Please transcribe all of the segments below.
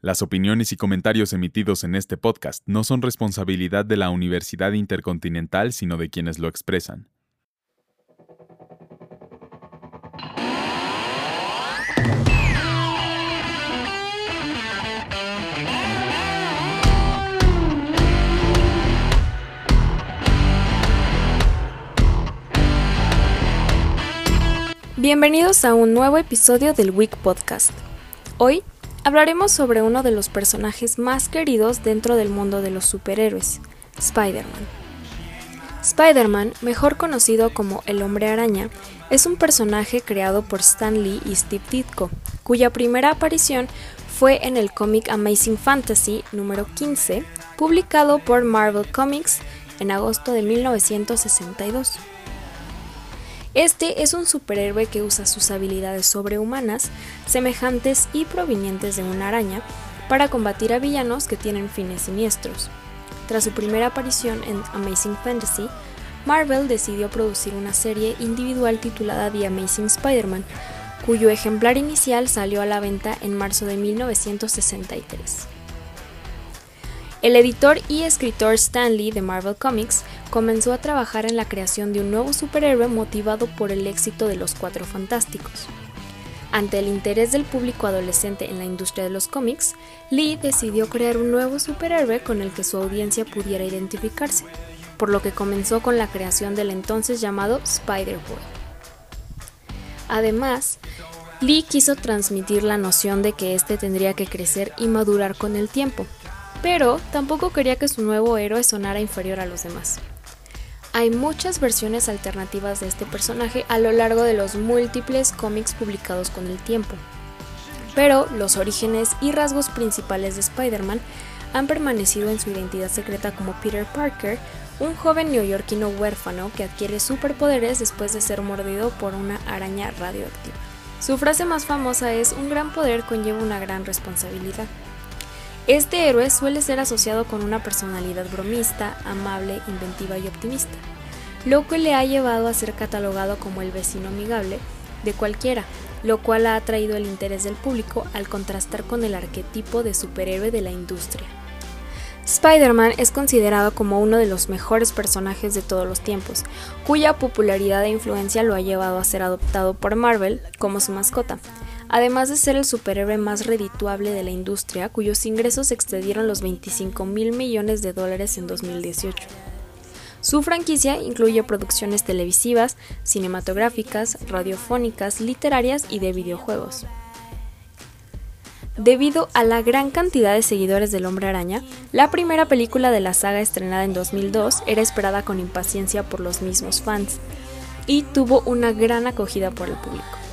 Las opiniones y comentarios emitidos en este podcast no son responsabilidad de la Universidad Intercontinental, sino de quienes lo expresan. Bienvenidos a un nuevo episodio del Week Podcast. Hoy hablaremos sobre uno de los personajes más queridos dentro del mundo de los superhéroes, Spider-Man. Spider-Man, mejor conocido como el Hombre Araña, es un personaje creado por Stan Lee y Steve Ditko, cuya primera aparición fue en el cómic Amazing Fantasy número 15, publicado por Marvel Comics en agosto de 1962. Este es un superhéroe que usa sus habilidades sobrehumanas, semejantes y provenientes de una araña, para combatir a villanos que tienen fines siniestros. Tras su primera aparición en Amazing Fantasy, Marvel decidió producir una serie individual titulada The Amazing Spider-Man, cuyo ejemplar inicial salió a la venta en marzo de 1963. El editor y escritor Stan Lee de Marvel Comics comenzó a trabajar en la creación de un nuevo superhéroe motivado por el éxito de los Cuatro Fantásticos. Ante el interés del público adolescente en la industria de los cómics, Lee decidió crear un nuevo superhéroe con el que su audiencia pudiera identificarse, por lo que comenzó con la creación del entonces llamado Spider-Boy. Además, Lee quiso transmitir la noción de que éste tendría que crecer y madurar con el tiempo, pero tampoco quería que su nuevo héroe sonara inferior a los demás. Hay muchas versiones alternativas de este personaje a lo largo de los múltiples cómics publicados con el tiempo, pero los orígenes y rasgos principales de Spider-Man han permanecido en su identidad secreta como Peter Parker, un joven neoyorquino huérfano que adquiere superpoderes después de ser mordido por una araña radioactiva. Su frase más famosa es un gran poder conlleva una gran responsabilidad. Este héroe suele ser asociado con una personalidad bromista, amable, inventiva y optimista, lo que le ha llevado a ser catalogado como el vecino amigable de cualquiera, lo cual ha atraído el interés del público al contrastar con el arquetipo de superhéroe de la industria. Spider-Man es considerado como uno de los mejores personajes de todos los tiempos, cuya popularidad e influencia lo ha llevado a ser adoptado por Marvel como su mascota, además de ser el superhéroe más redituable de la industria, cuyos ingresos excedieron los 25 mil millones de dólares en 2018. Su franquicia incluye producciones televisivas, cinematográficas, radiofónicas, literarias y de videojuegos. Debido a la gran cantidad de seguidores del Hombre Araña, la primera película de la saga estrenada en 2002 era esperada con impaciencia por los mismos fans y tuvo una gran acogida por el público.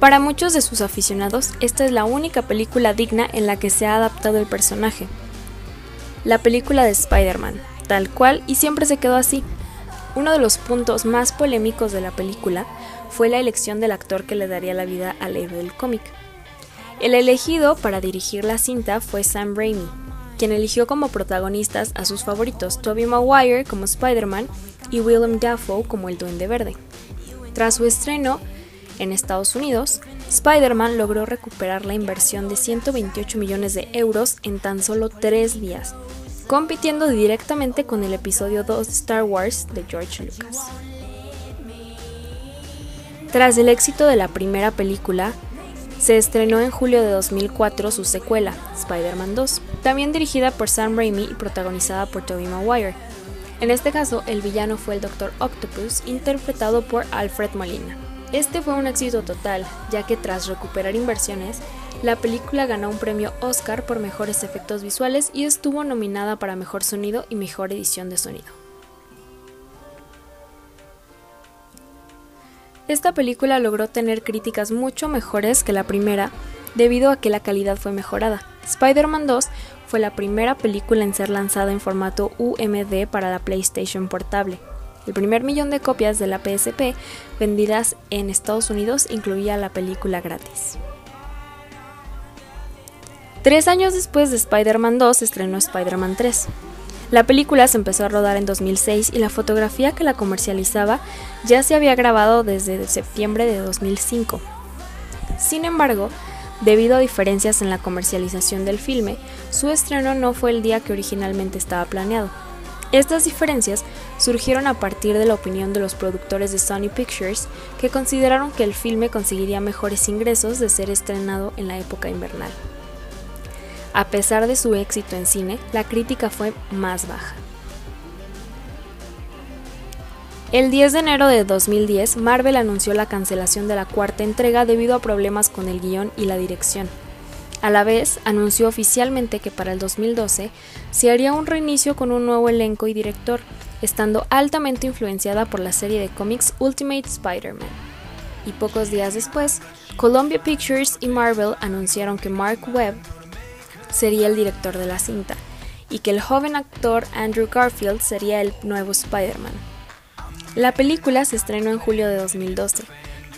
Para muchos de sus aficionados, esta es la única película digna en la que se ha adaptado el personaje. La película de Spider-Man, tal cual y siempre se quedó así. Uno de los puntos más polémicos de la película fue la elección del actor que le daría la vida al héroe del cómic. El elegido para dirigir la cinta fue Sam Raimi, quien eligió como protagonistas a sus favoritos Tobey Maguire como Spider-Man y Willem Dafoe como el Duende Verde. Tras su estreno, en Estados Unidos, Spider-Man logró recuperar la inversión de 128 millones de euros en tan solo tres días, compitiendo directamente con el episodio 2 de Star Wars de George Lucas. Tras el éxito de la primera película, se estrenó en julio de 2004 su secuela, Spider-Man 2, también dirigida por Sam Raimi y protagonizada por Tobey Maguire. En este caso, el villano fue el Dr. Octopus, interpretado por Alfred Molina. Este fue un éxito total, ya que tras recuperar inversiones, la película ganó un premio Oscar por mejores efectos visuales y estuvo nominada para mejor sonido y mejor edición de sonido. Esta película logró tener críticas mucho mejores que la primera debido a que la calidad fue mejorada. Spider-Man 2 fue la primera película en ser lanzada en formato UMD para la PlayStation Portable, el primer millón de copias de la PSP vendidas en Estados Unidos incluía la película gratis. Tres años después de Spider-Man 2 estrenó Spider-Man 3. La película se empezó a rodar en 2006 y la fotografía que la comercializaba ya se había grabado desde septiembre de 2005. Sin embargo, Debido a diferencias en la comercialización del filme, su estreno no fue el día que originalmente estaba planeado. Estas diferencias surgieron a partir de la opinión de los productores de Sony Pictures, que consideraron que el filme conseguiría mejores ingresos de ser estrenado en la época invernal. A pesar de su éxito en cine, la crítica fue más baja. El 10 de enero de 2010, Marvel anunció la cancelación de la cuarta entrega debido a problemas con el guion y la dirección. A la vez, anunció oficialmente que para el 2012 se haría un reinicio con un nuevo elenco y director, estando altamente influenciada por la serie de cómics Ultimate Spider-Man. Y pocos días después, Columbia Pictures y Marvel anunciaron que Mark Webb sería el director de la cinta, y que el joven actor Andrew Garfield sería el nuevo Spider-Man. La película se estrenó en julio de 2012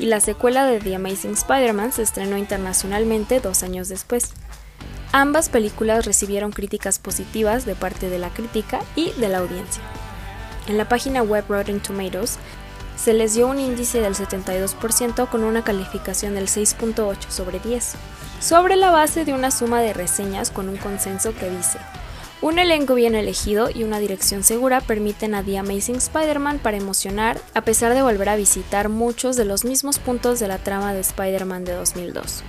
y la secuela de The Amazing Spider-Man se estrenó internacionalmente dos años después. Ambas películas recibieron críticas positivas de parte de la crítica y de la audiencia. En la página web Rotten Tomatoes se les dio un índice del 72% con una calificación del 6.8 sobre 10, sobre la base de una suma de reseñas con un consenso que dice un elenco bien elegido y una dirección segura permiten a The Amazing Spider-Man para emocionar, a pesar de volver a visitar muchos de los mismos puntos de la trama de Spider-Man de 2002.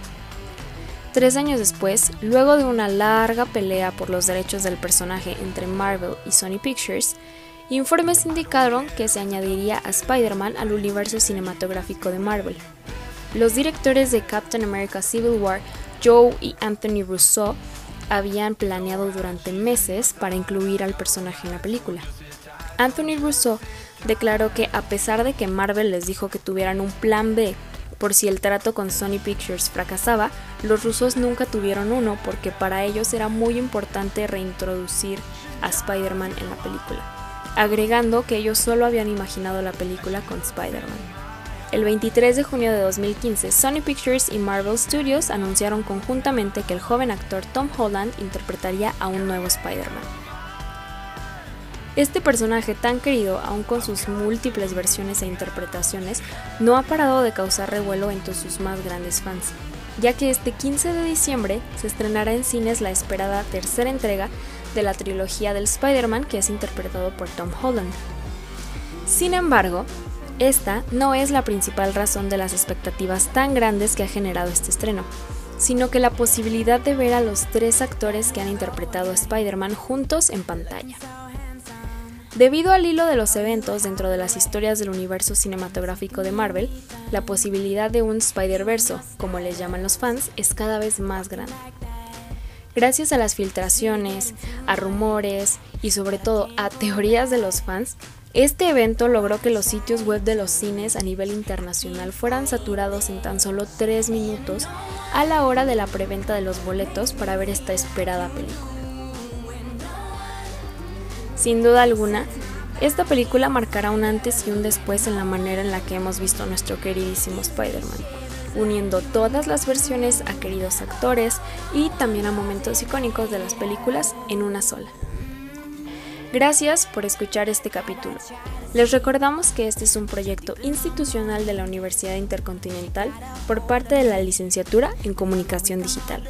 Tres años después, luego de una larga pelea por los derechos del personaje entre Marvel y Sony Pictures, informes indicaron que se añadiría a Spider-Man al universo cinematográfico de Marvel. Los directores de Captain America Civil War, Joe y Anthony Russo, habían planeado durante meses para incluir al personaje en la película. Anthony Russo declaró que a pesar de que Marvel les dijo que tuvieran un plan B por si el trato con Sony Pictures fracasaba, los rusos nunca tuvieron uno porque para ellos era muy importante reintroducir a Spider-Man en la película, agregando que ellos solo habían imaginado la película con Spider-Man. El 23 de junio de 2015, Sony Pictures y Marvel Studios anunciaron conjuntamente que el joven actor Tom Holland interpretaría a un nuevo Spider-Man. Este personaje tan querido, aun con sus múltiples versiones e interpretaciones, no ha parado de causar revuelo entre sus más grandes fans, ya que este 15 de diciembre se estrenará en cines la esperada tercera entrega de la trilogía del Spider-Man que es interpretado por Tom Holland. Sin embargo, esta no es la principal razón de las expectativas tan grandes que ha generado este estreno, sino que la posibilidad de ver a los tres actores que han interpretado a Spider-Man juntos en pantalla. Debido al hilo de los eventos dentro de las historias del universo cinematográfico de Marvel, la posibilidad de un Spider-Verso, como les llaman los fans, es cada vez más grande. Gracias a las filtraciones, a rumores y sobre todo a teorías de los fans, este evento logró que los sitios web de los cines a nivel internacional fueran saturados en tan solo 3 minutos a la hora de la preventa de los boletos para ver esta esperada película. Sin duda alguna, esta película marcará un antes y un después en la manera en la que hemos visto a nuestro queridísimo Spider-Man, uniendo todas las versiones a queridos actores y también a momentos icónicos de las películas en una sola. Gracias por escuchar este capítulo. Les recordamos que este es un proyecto institucional de la Universidad Intercontinental por parte de la Licenciatura en Comunicación Digital.